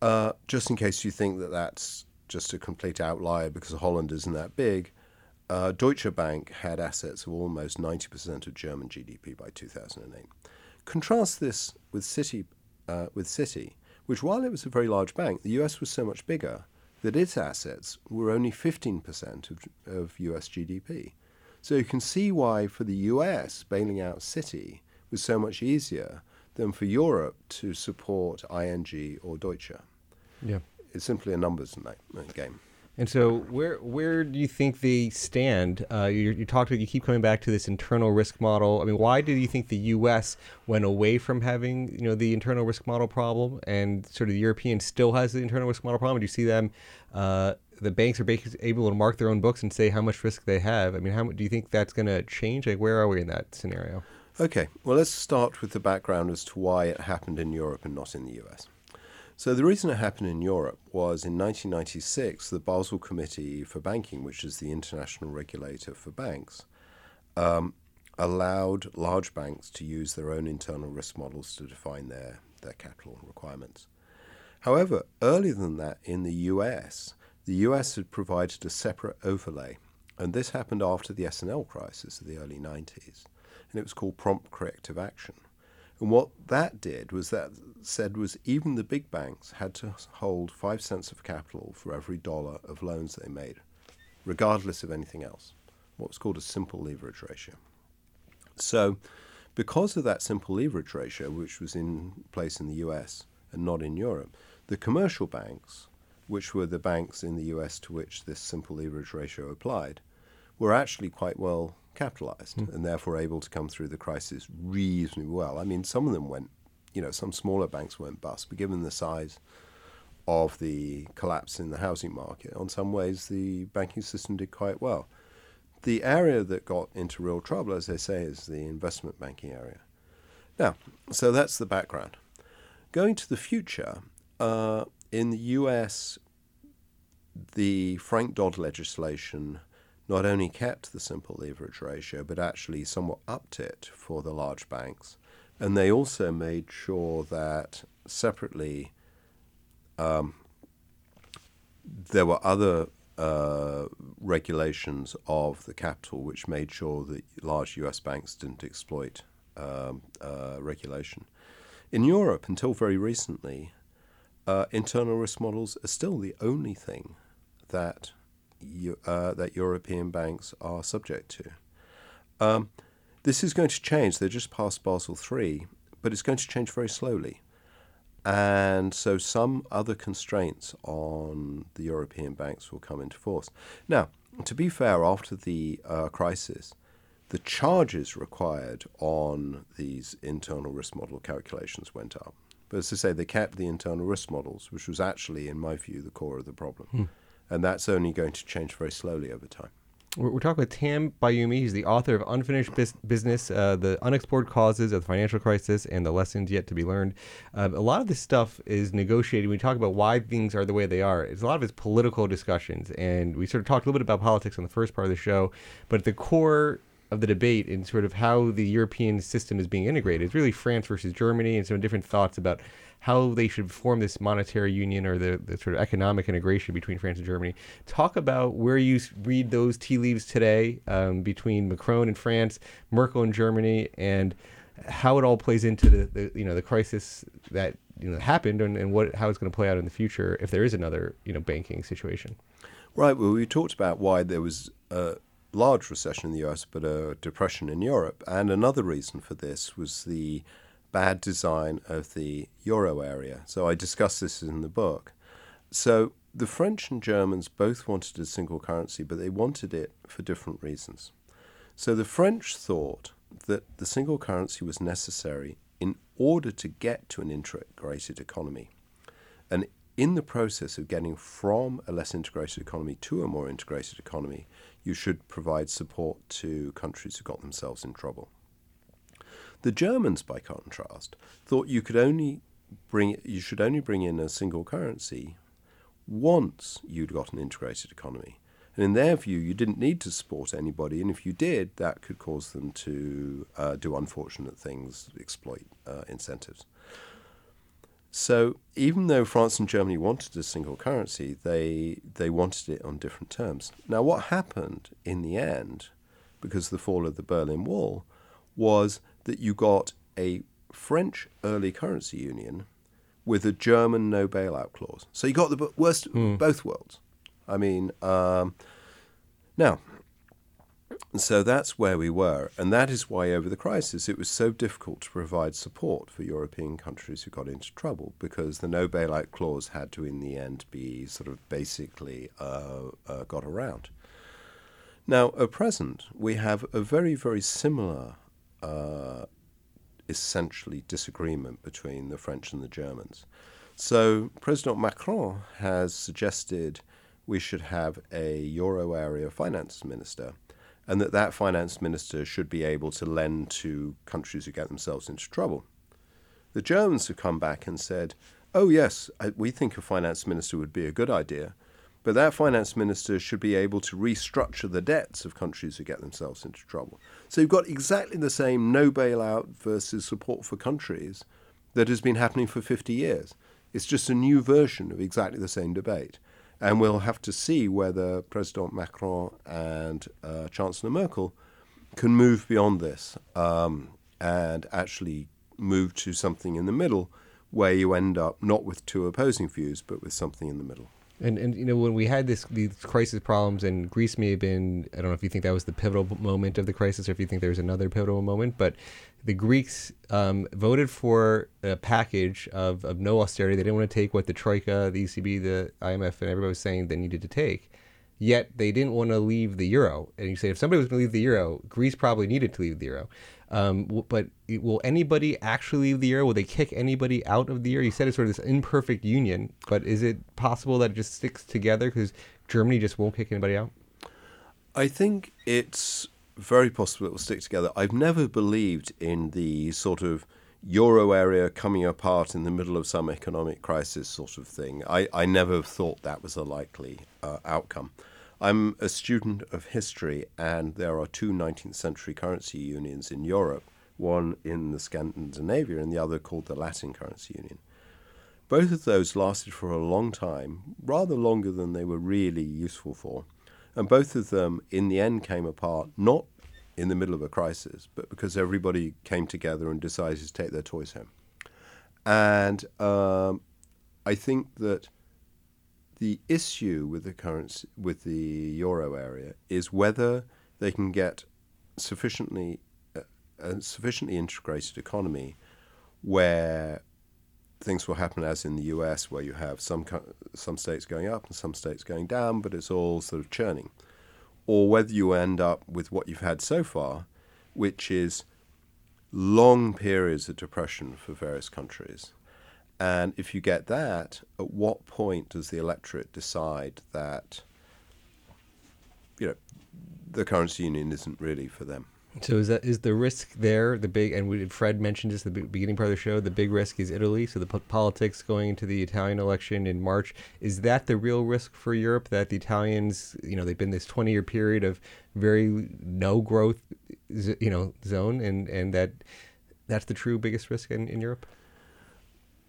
[SPEAKER 3] Uh, just in case you think that that's just a complete outlier because Holland isn't that big, uh, Deutsche Bank had assets of almost 90% of German GDP by 2008. Contrast this with Citi, uh, with Citi, which, while it was a very large bank, the US was so much bigger that its assets were only 15% of, of US GDP. So you can see why, for the US, bailing out Citi was so much easier than for Europe to support ING or Deutsche.
[SPEAKER 2] Yeah.
[SPEAKER 3] It's simply a numbers game.
[SPEAKER 2] And so, where where do you think they stand? Uh, you, you talked. You keep coming back to this internal risk model. I mean, why do you think the U.S. went away from having you know the internal risk model problem, and sort of the European still has the internal risk model problem? Do you see them? Uh, the banks are able to mark their own books and say how much risk they have. I mean, how do you think that's going to change? Like, where are we in that scenario?
[SPEAKER 3] Okay, well, let's start with the background as to why it happened in Europe and not in the U.S. So the reason it happened in Europe was in 1996, the Basel Committee for Banking, which is the international regulator for banks, um, allowed large banks to use their own internal risk models to define their, their capital requirements. However, earlier than that, in the US, the US had provided a separate overlay, and this happened after the S&L crisis of the early 90s, and it was called prompt corrective action. And what that did was that said was even the big banks had to hold five cents of capital for every dollar of loans they made, regardless of anything else. What was called a simple leverage ratio. So, because of that simple leverage ratio, which was in place in the US and not in Europe, the commercial banks, which were the banks in the US to which this simple leverage ratio applied, were actually quite well capitalized mm. and therefore able to come through the crisis reasonably well. I mean, some of them went, you know, some smaller banks went bust, but given the size of the collapse in the housing market, on some ways the banking system did quite well. The area that got into real trouble, as they say, is the investment banking area. Now, so that's the background. Going to the future, uh, in the US, the Frank Dodd legislation not only kept the simple leverage ratio, but actually somewhat upped it for the large banks. And they also made sure that separately um, there were other uh, regulations of the capital which made sure that large US banks didn't exploit um, uh, regulation. In Europe, until very recently, uh, internal risk models are still the only thing that uh, that European banks are subject to. Um, this is going to change. They're just past Basel III, but it's going to change very slowly. And so some other constraints on the European banks will come into force. Now, to be fair, after the uh, crisis, the charges required on these internal risk model calculations went up. But as I say, they kept the internal risk models, which was actually, in my view, the core of the problem. Hmm. And that's only going to change very slowly over time.
[SPEAKER 2] We're, talking with Tam Bayoumi. He's the author of Unfinished Business, uh, The Unexplored Causes of the Financial Crisis and the Lessons Yet to be Learned. Uh, a lot of this stuff is negotiated. We talk about why things are the way they are, it's a lot of it's political discussions. And we sort of talked a little bit about politics on the first part of the show. But at the core of the debate and sort of how the European system is being integrated is really France versus Germany and some different thoughts about how they should form this monetary union or the, the sort of economic integration between France and Germany. Talk about where you read those tea leaves today um, between Macron in France, Merkel in Germany, and how it all plays into the, the you know the crisis that you know happened and, and what how it's going to play out in the future if there is another you know banking situation.
[SPEAKER 3] Right. Well, we talked about why there was a large recession in the US, but a depression in Europe, and another reason for this was the bad design of the euro area. So I discuss this in the book. So the French and Germans both wanted a single currency, but they wanted it for different reasons. So the French thought that the single currency was necessary in order to get to an integrated economy. And in the process of getting from a less integrated economy to a more integrated economy, you should provide support to countries who got themselves in trouble. The Germans, by contrast, thought you could only bring you should only bring in a single currency once you'd got an integrated economy. And in their view, you didn't need to support anybody, and if you did, that could cause them to uh, do unfortunate things, exploit uh, incentives. So even though France and Germany wanted a single currency, they they wanted it on different terms. Now, what happened in the end, because of the fall of the Berlin Wall, was that you got a French early currency union with a German no bailout clause. So you got the worst mm. both worlds. I mean, um, now, so that's where we were, and that is why over the crisis it was so difficult to provide support for European countries who got into trouble because the no bailout clause had to, in the end, be sort of basically uh, uh, got around. Now, at present, we have a very, very similar uh, essentially disagreement between the French and the Germans. So President Macron has suggested we should have a euro area finance minister and that that finance minister should be able to lend to countries who get themselves into trouble. The Germans have come back and said, oh, yes, we think a finance minister would be a good idea, but that finance minister should be able to restructure the debts of countries who get themselves into trouble. So you've got exactly the same no bailout versus support for countries that has been happening for 50 years. It's just a new version of exactly the same debate. And we'll have to see whether President Macron and uh, Chancellor Merkel can move beyond this um, and actually move to something in the middle where you end up not with two opposing views, but with something in the middle.
[SPEAKER 2] And and you know when we had this these crisis problems and Greece may have been I don't know if you think that was the pivotal moment of the crisis or if you think there's another pivotal moment, but the Greeks um, voted for a package of, of no austerity. They didn't want to take what the Troika, the ECB, the IMF, and everybody was saying they needed to take. Yet they didn't want to leave the euro. And you say if somebody was going to leave the euro, Greece probably needed to leave the euro. Um, but will anybody actually leave the euro? Will they kick anybody out of the euro? You said it's sort of this imperfect union, but is it possible that it just sticks together because Germany just won't kick anybody out?
[SPEAKER 3] I think it's very possible it will stick together. I've never believed in the sort of euro area coming apart in the middle of some economic crisis sort of thing. I, I never thought that was a likely uh, outcome. I'm a student of history, and there are two 19th century currency unions in Europe, one in the Scandinavia and the other called the Latin Currency Union. Both of those lasted for a long time, rather longer than they were really useful for. And both of them, in the end, came apart not in the middle of a crisis, but because everybody came together and decided to take their toys home. And um, I think that the issue with the currency with the euro area is whether they can get sufficiently uh, a sufficiently integrated economy where things will happen as in the US where you have some some states going up and some states going down but it's all sort of churning. Or whether you end up with what you've had so far which is long periods of depression for various countries and if you get that, at what point does the electorate decide that, you know, the currency union isn't really for them?
[SPEAKER 2] So is that is the risk there the big and we, Fred mentioned this at the beginning part of the show the big risk is Italy so the po- politics going into the Italian election in March is that the real risk for Europe that the Italians you know they've been this 20 year period of very no growth you know zone and and that that's the true biggest risk in, in Europe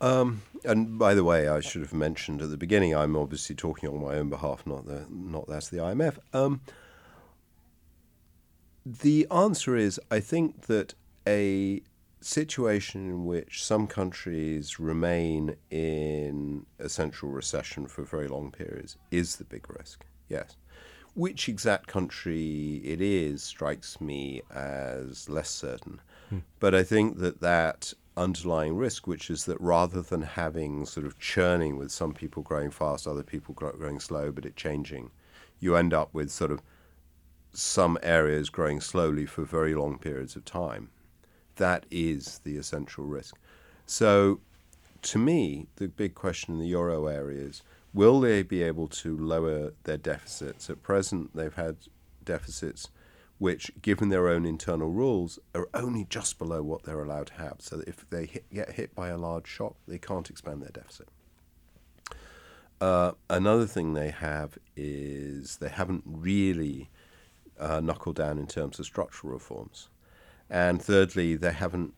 [SPEAKER 3] um, and by the way, I should have mentioned at the beginning, I'm obviously talking on my own behalf, not the not that's the IMF. Um, the answer is, I think that a situation in which some countries remain in essential recession for very long periods is the big risk. Yes. Which exact country it is strikes me as less certain. Hmm. But I think that that underlying risk, which is that rather than having sort of churning with some people growing fast, other people growing slow, but it changing, you end up with sort of some areas growing slowly for very long periods of time. That is the essential risk. So, to me, the big question in the euro area is will they be able to lower their deficits? At present, they've had deficits which, given their own internal rules, are only just below what they're allowed to have. So that if they hit, get hit by a large shock, they can't expand their deficit. Uh, another thing they have is they haven't really uh, knuckled down in terms of structural reforms. And thirdly, they haven't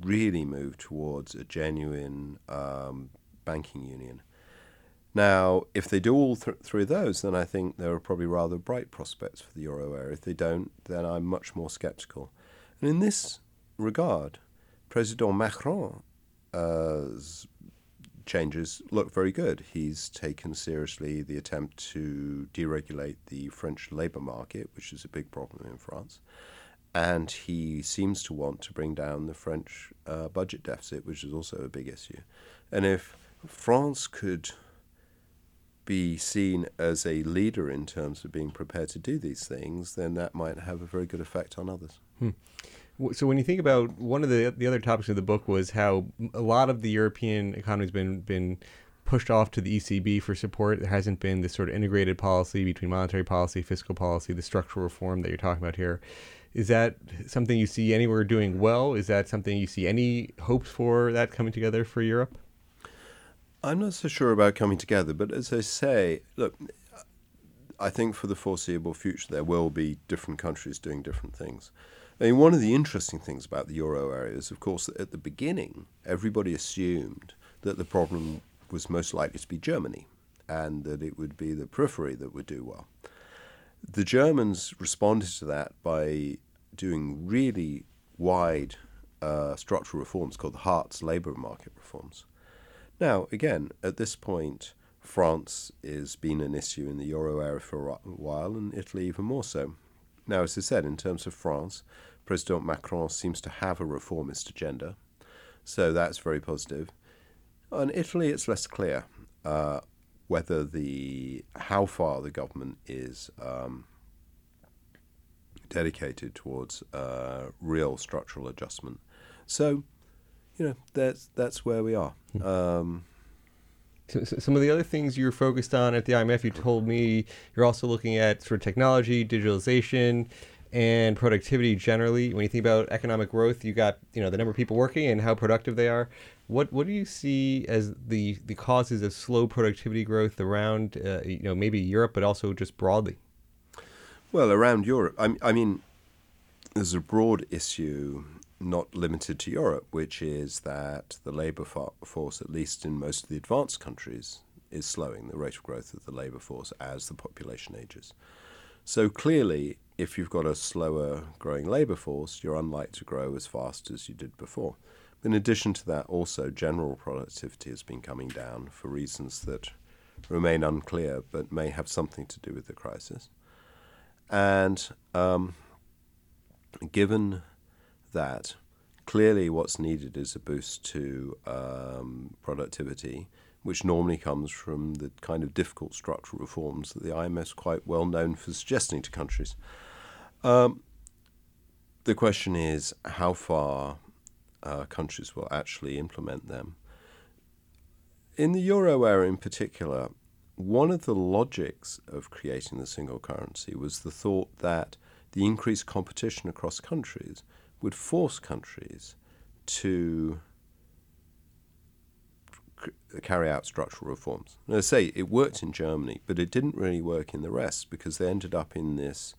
[SPEAKER 3] really moved towards a genuine um, banking union. Now, if they do all th- through those, then I think there are probably rather bright prospects for the euro area. If they don't, then I'm much more sceptical. And in this regard, President Macron's changes look very good. He's taken seriously the attempt to deregulate the French labour market, which is a big problem in France. And he seems to want to bring down the French uh, budget deficit, which is also a big issue. And if France could be seen as a leader in terms of being prepared to do these things, then that might have a very good effect on others.
[SPEAKER 2] Hmm. So when you think about one of the the other topics of the book was how a lot of the European economy has been been pushed off to the ECB for support. There hasn't been this sort of integrated policy between monetary policy, fiscal policy, the structural reform that you're talking about here. Is that something you see anywhere doing well? Is that something you see any hopes for that coming together for Europe?
[SPEAKER 3] I'm not so sure about coming together, but as I say, look, I think for the foreseeable future there will be different countries doing different things. I mean, one of the interesting things about the euro area is, of course, that at the beginning, everybody assumed that the problem was most likely to be Germany and that it would be the periphery that would do well. The Germans responded to that by doing really wide uh, structural reforms called the Hartz labor market reforms. Now, again, at this point, France has been an issue in the euro area for a while, and Italy even more so. Now, as I said, in terms of France, President Macron seems to have a reformist agenda, so that's very positive. On Italy, it's less clear uh, whether the how far the government is um, dedicated towards uh, real structural adjustment. So, you know, that's that's where we are. Um,
[SPEAKER 2] So, so some of the other things you're focused on at the IMF, you told me you're also looking at sort of technology, digitalization, and productivity generally. When you think about economic growth, you got you know the number of people working and how productive they are. What what do you see as the the causes of slow productivity growth around uh, you know maybe Europe, but also just broadly?
[SPEAKER 3] Well, around Europe, I, I mean, there's a broad issue not limited to Europe, which is that the labour fo- force, at least in most of the advanced countries, is slowing the rate of growth of the labour force as the population ages. So clearly, if you've got a slower growing labour force, you're unlikely to grow as fast as you did before. In addition to that, also general productivity has been coming down for reasons that remain unclear but may have something to do with the crisis. And um, given that, clearly what's needed is a boost to um, productivity, which normally comes from the kind of difficult structural reforms that the IMF is quite well known for suggesting to countries. Um, the question is how far uh, countries will actually implement them. In the euro area in particular, one of the logics of creating the single currency was the thought that the increased competition across countries would force countries to carry out structural reforms. Now, I say it worked in Germany, but it didn't really work in the rest because they ended up in this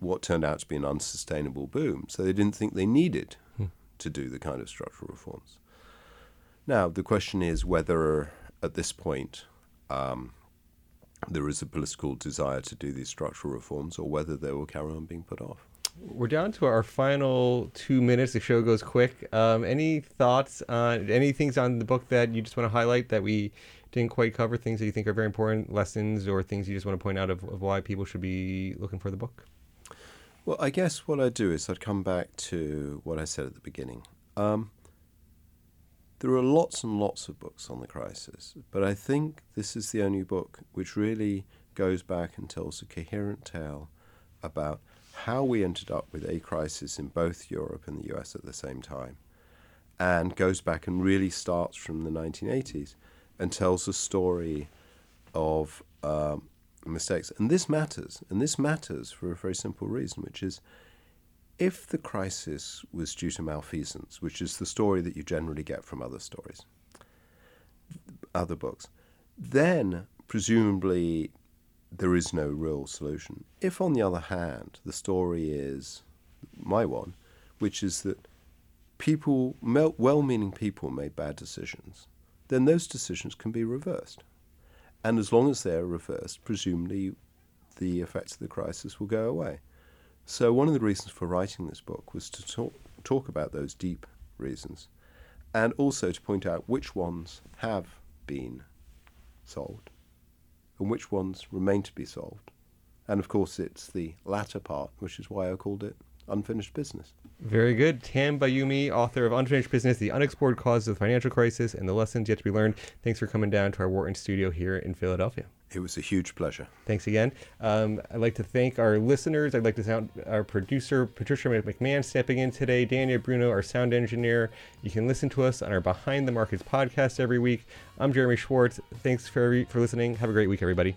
[SPEAKER 3] what turned out to be an unsustainable boom. So they didn't think they needed to do the kind of structural reforms. Now, the question is whether at this point um, there is a political desire to do these structural reforms or whether they will carry on being put off.
[SPEAKER 2] We're down to our final two minutes. The show goes quick. Um, any thoughts on any things on the book that you just want to highlight that we didn't quite cover? Things that you think are very important, lessons, or things you just want to point out of, of why people should be looking for the book?
[SPEAKER 3] Well, I guess what I'd do is I'd come back to what I said at the beginning. Um, there are lots and lots of books on the crisis, but I think this is the only book which really goes back and tells a coherent tale about how we ended up with a crisis in both Europe and the US at the same time, and goes back and really starts from the 1980s and tells a story of um, mistakes. And this matters, and this matters for a very simple reason, which is if the crisis was due to malfeasance, which is the story that you generally get from other stories, other books, then presumably there is no real solution. If, on the other hand, the story is my one, which is that people, well meaning people, made bad decisions, then those decisions can be reversed. And as long as they're reversed, presumably the effects of the crisis will go away. So, one of the reasons for writing this book was to talk, talk about those deep reasons and also to point out which ones have been solved and which ones remain to be solved. And of course, it's the latter part, which is why I called it Unfinished Business.
[SPEAKER 2] Very good. Tam Bayoumi, author of Unfinished Business, The Unexplored Causes of the Financial Crisis and the Lessons Yet to Be Learned. Thanks for coming down to our Wharton studio here in Philadelphia.
[SPEAKER 3] It was a huge pleasure.
[SPEAKER 2] Thanks again. Um, I'd like to thank our listeners. I'd like to thank our producer, Patricia McMahon, stepping in today, Daniel Bruno, our sound engineer. You can listen to us on our Behind the Markets podcast every week. I'm Jeremy Schwartz. Thanks for, for listening. Have a great week, everybody.